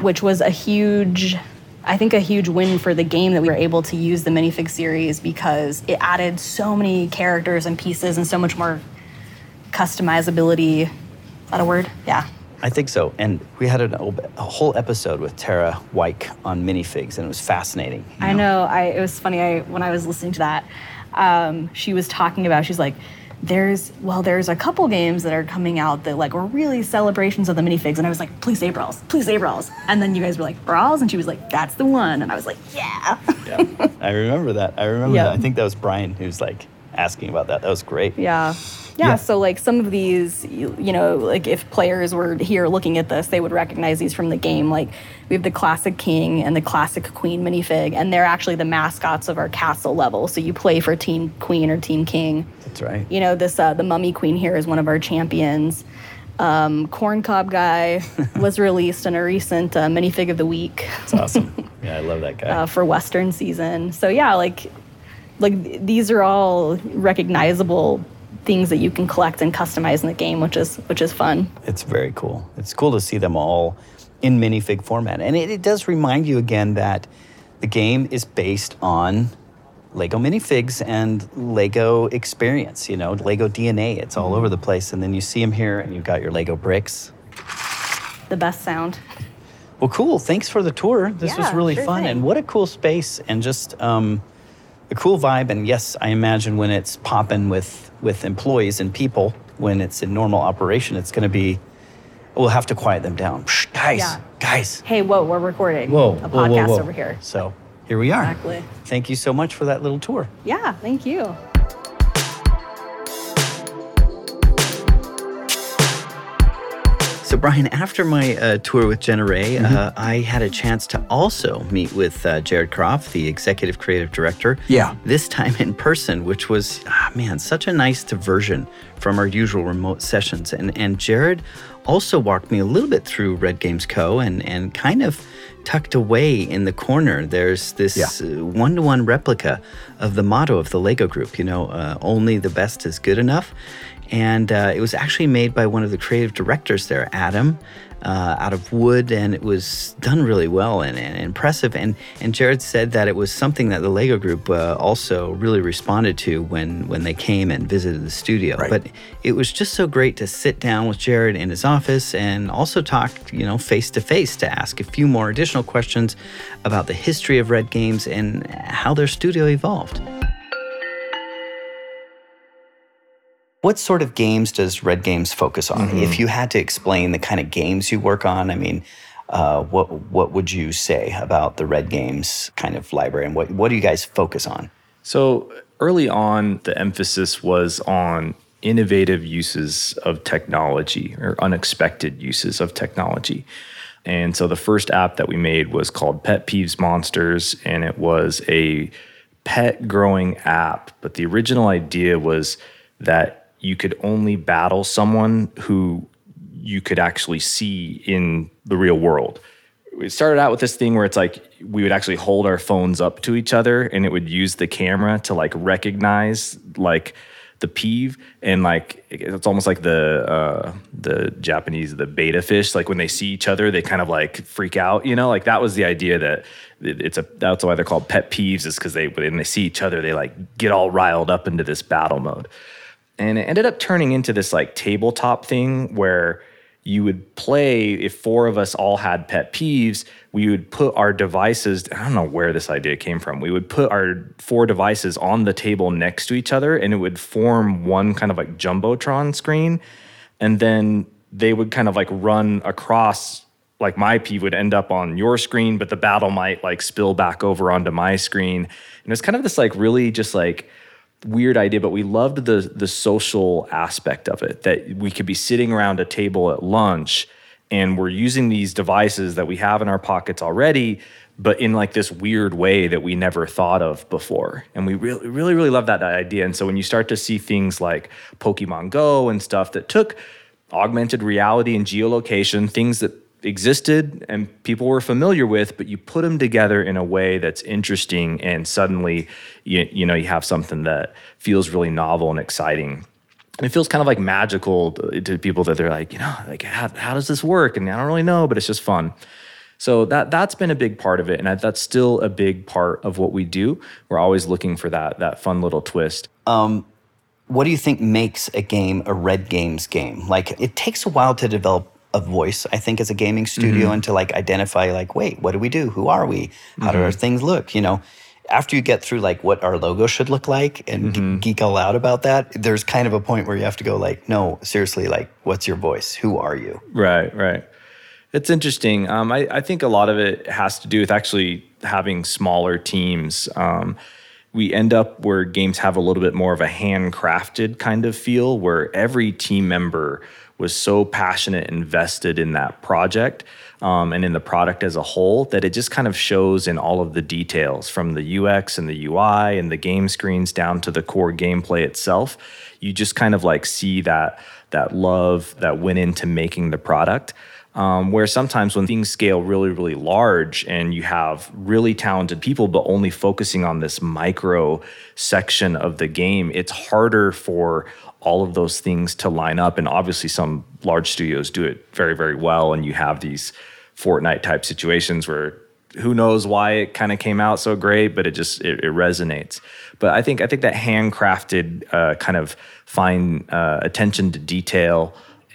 which was a huge I think a huge win for the game that we were able to use the minifig series because it added so many characters and pieces and so much more customizability. Is that a word? Yeah. I think so. And we had an, a whole episode with Tara Wike on minifigs, and it was fascinating. you I know. I it was funny. I when I was listening to that, um, she was talking about. She's like, "There's well, there's a couple games that are coming out that like were really celebrations of the minifigs." And I was like, "Please say brawls, please say brawls." And then you guys were like, "Brawls," and she was like, "That's the one." And I was like, "Yeah." Yeah. I remember that. I remember Yeah. that. I think that was Brian who's like asking about that. That was great. Yeah. Yeah, so like some of these, you, you know, like if players were here looking at this, they would recognize these from the game. Like we have the classic king and the classic queen minifig, and they're actually the mascots of our castle level. So you play for team queen or team king. That's right. You know, this uh, the mummy queen here is one of our champions. Um, Corn Cob guy <laughs> was released in a recent uh, minifig of the week It's awesome. <laughs> yeah, I love that guy. uh, for Western season. So yeah, like like th- these are all recognizable things that you can collect and customize in the game, which is which is fun. It's very cool. It's cool to see them all in minifig format. And it, it does remind you again that the game is based on Lego minifigs and Lego experience, you know, Lego DNA. It's all over the place. And then you see them here and you've got your Lego bricks. The best sound. Well, cool. Thanks for the tour. This was really sure fun. thing. And what a cool space and just um, a cool vibe. And yes, I imagine when it's popping with, with employees and people, when it's in normal operation, it's going to be, we'll have to quiet them down. Psh, guys, Yeah. guys. Hey, whoa, we're recording Whoa, a whoa, whoa, podcast whoa. over here. So here we are. Exactly. Thank you so much for that little tour. Yeah, thank you. So, Brian, after my uh, tour with Jenna Ray, uh, I had a chance to also meet with uh, Jared Croft, the executive creative director. Yeah. This time in person, which was, ah, man, such a nice diversion from our usual remote sessions. And, and Jared also walked me a little bit through Red Games Co. and, and kind of tucked away in the corner, there's this one to one replica of the motto of the Lego group, you know, uh, only the best is good enough. And uh, it was actually made by one of the creative directors there, Adam, uh, out of wood, and it was done really well and, and impressive. And and Jared said that it was something that the Lego Group uh, also really responded to when when they came and visited the studio. Right. But it was just so great to sit down with Jared in his office and also talk, you know, face to face to ask a few more additional questions about the history of Red Games and how their studio evolved. What sort of games does Red Games focus on? If you had to explain the kind of games you work on, I mean, uh, what what would you say about the Red Games kind of library, and what what do you guys focus on? So early on, the emphasis was on innovative uses of technology or unexpected uses of technology. And so the first app that we made was called Pet Peeves Monsters, and it was a pet growing app. But the original idea was that you could only battle someone who you could actually see in the real world. It started out with this thing where it's like we would actually hold our phones up to each other and it would use the camera to like recognize like the peeve and like it's almost like the uh the japanese the beta fish like when they see each other they kind of like freak out you know? Like that was the idea that it's a that's why they're called pet peeves is because they when they see each other they like get all riled up into this battle mode and it ended up turning into this like tabletop thing where you would play if four of us all had pet peeves we would put our devices i don't know where this idea came from we would put our four devices on the table next to each other and it would form one kind of like jumbotron screen and then they would kind of like run across like my peeve would end up on your screen, but the battle might like spill back over onto my screen. And it's kind of this like really just like weird idea, but we loved the the social aspect of it that we could be sitting around a table at lunch and we're using these devices that we have in our pockets already, but in like this weird way that we never thought of before. And we really, really, really love that idea. And so when you start to see things like Pokemon Go and stuff that took augmented reality and geolocation, things that existed and people were familiar with, but you put them together in a way that's interesting, and suddenly you, you know you have something that feels really novel and exciting. And it feels kind of like magical to, people that they're like, you know, like how, how does this work? And I don't really know, but it's just fun. So that that's been a big part of it, and that's still a big part of what we do. We're always looking for that that fun little twist. Um, what do you think makes a game a Red Games game? Like it takes a while to develop a voice, I think, as a gaming studio Mm-hmm. and to like identify like, wait, what do we do? Who are we? How do our Mm-hmm. things look? You know, after you get through like what our logo should look like and Mm-hmm. ge- geek all out about that, there's kind of a point where you have to go like, no, seriously, like, what's your voice? Who are you? Right, right. It's interesting. Um, I, I think a lot of it has to do with actually having smaller teams. Um, we end up where games have a little bit more of a handcrafted kind of feel, where every team member was so passionate, invested in that project um, and in the product as a whole that it just kind of shows in all of the details from the UX and the UI and the game screens down to the core gameplay itself. You just kind of like see that that love that went into making the product. Um, where sometimes when things scale really, really large and you have really talented people, but only focusing on this micro section of the game, it's harder for all of those things to line up. And obviously, some large studios do it very, very well. And you have these Fortnite type situations where who knows why it kind of came out so great, but it just it, it resonates. But I think I think that handcrafted uh, kind of fine uh, attention to detail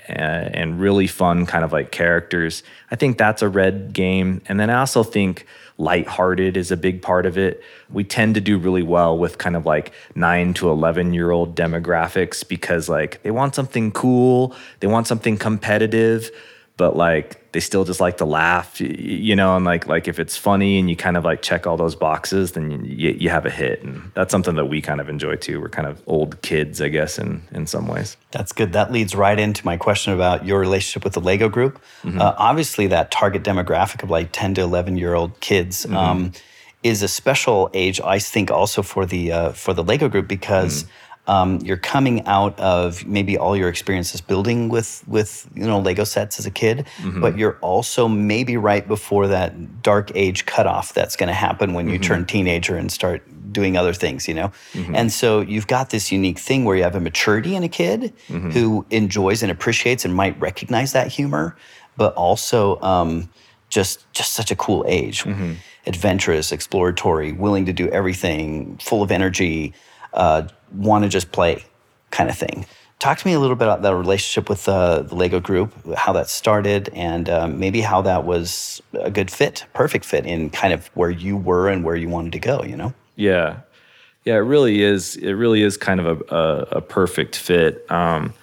uh, and really fun kind of like characters. I think that's a red game. And then I also think lighthearted is a big part of it. We tend to do really well with kind of like 9 to 11 year old demographics because like they want something cool, they want something competitive, but like they still just like to laugh, you know, and like like if it's funny and you kind of like check all those boxes, then you, you have a hit. And that's something that we kind of enjoy too. We're kind of old kids, I guess, in in some ways. That's good. That leads right into my question about your relationship with the Lego Group. Mm-hmm. Uh, obviously, that target demographic of like 10 to 11 year old kids Mm-hmm. um, is a special age, I think, also for the uh, for the Lego Group because. Mm-hmm. Um, you're coming out of maybe all your experiences building with with you know Lego sets as a kid, Mm-hmm. but you're also maybe right before that dark age cutoff that's going to happen when you Mm-hmm. turn teenager and start doing other things, you know. And so you've got this unique thing where you have a maturity in a kid Mm-hmm. who enjoys and appreciates and might recognize that humor, but also um, just just such a cool age, Mm-hmm. adventurous, exploratory, willing to do everything, full of energy, uh, want to just play, kind of thing. Talk to me a little bit about that relationship with uh, the Lego Group, how that started, and um, maybe how that was a good fit, perfect fit in kind of where you were and where you wanted to go. You know. Yeah, yeah, it really is. It really is kind of a a, a perfect fit. Um,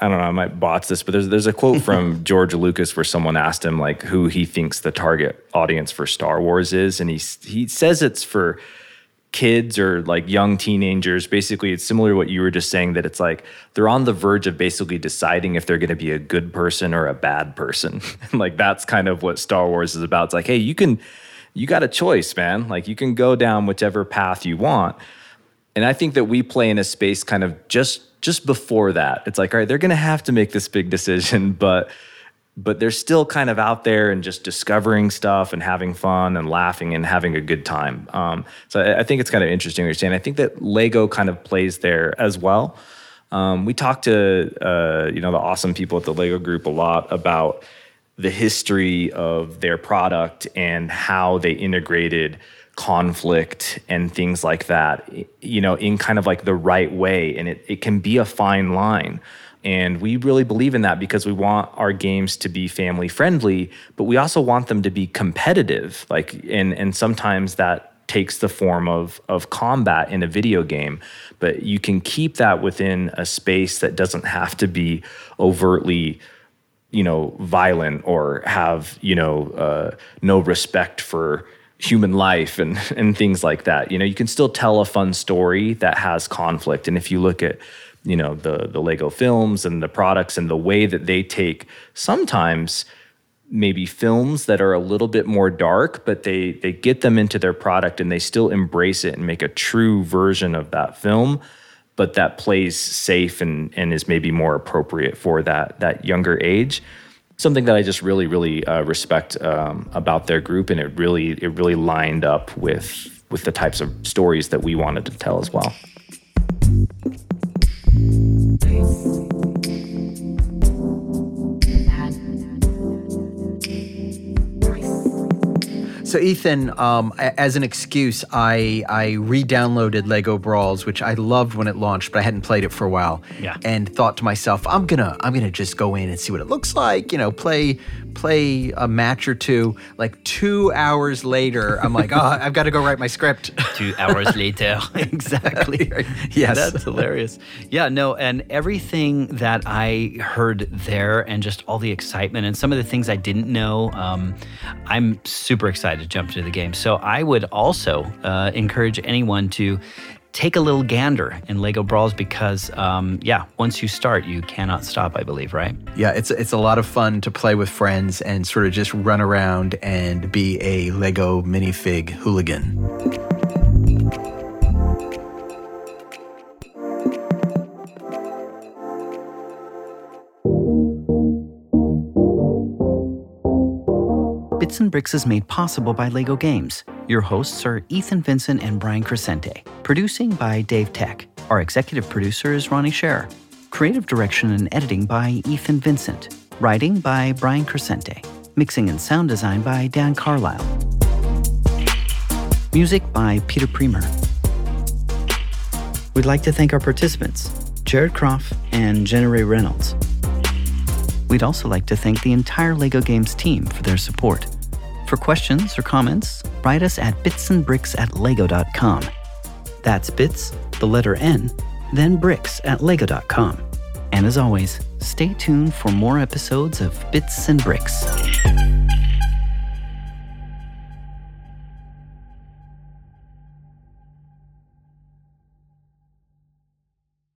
I don't know. I might botch this, but there's there's a quote from <laughs> George Lucas where someone asked him like who he thinks the target audience for Star Wars is, and he he says it's for kids or like young teenagers. Basically, it's similar to what you were just saying that it's like they're on the verge of basically deciding if they're going to be a good person or a bad person. <laughs> like that's kind of what Star Wars is about. It's like, hey, you can you got a choice, man. Like you can go down whichever path you want. And I think that we play in a space kind of just just before that. It's like, all right, they're going to have to make this big decision, <laughs> but but they're still kind of out there and just discovering stuff and having fun and laughing and having a good time. Um, so I, I think it's kind of interesting you're saying. I think that Lego kind of plays there as well. Um, we talked to uh, you know the awesome people at the Lego Group a lot about the history of their product and how they integrated conflict and things like that you know in kind of like the right way and it, it can be a fine line and we really believe in that because we want our games to be family friendly but we also want them to be competitive. Like and and sometimes that takes the form of of combat in a video game, but you can keep that within a space that doesn't have to be overtly you know violent or have you know uh, no respect for human life and and things like that. You know you can still tell a fun story that has conflict. And if you look at you know the the lego films and the products and the way that they take sometimes maybe films that are a little bit more dark, but they they get them into their product and they still embrace it and make a true version of that film, but that plays safe and and is maybe more appropriate for that that younger age. Something that I just really really uh, respect um, about their group, and it really it really lined up with with the types of stories that we wanted to tell as well. So Ethan, um, as an excuse, I I re-downloaded Lego Brawls, which I loved when it launched, but I hadn't played it for a while. Yeah. And thought to myself, I'm gonna I'm gonna just go in and see what it looks like. You know, play play a match or two. Like two hours later, I'm like, oh, I've got to go write my script. <laughs> Two hours later. <laughs> exactly. <laughs> yes. That's hilarious. Yeah, no, and everything that I heard there and just all the excitement and some of the things I didn't know, um, I'm super excited to jump into the game. So I would also uh, encourage anyone to take a little gander in Lego Brawls because, um, yeah, once you start, you cannot stop, I believe, right? Yeah, it's it's a lot of fun to play with friends and sort of just run around and be a Lego minifig hooligan. Bits and Bricks is made possible by LEGO Games. Your hosts are Ethan Vincent and Brian Crecente. Producing by Dave Tech. Our executive producer is Ronnie Scherer. Creative direction and editing by Ethan Vincent. Writing by Brian Crecente. Mixing and sound design by Dan Carlisle. Music by Peter Premer. We'd like to thank our participants, Jared Croft and Jenna Ray Reynolds. We'd also like to thank the entire LEGO Games team for their support. For questions or comments, write us at bitsandbricks at lego.com. That's bits, the letter N, then bricks at lego.com. And as always, stay tuned for more episodes of Bits and Bricks.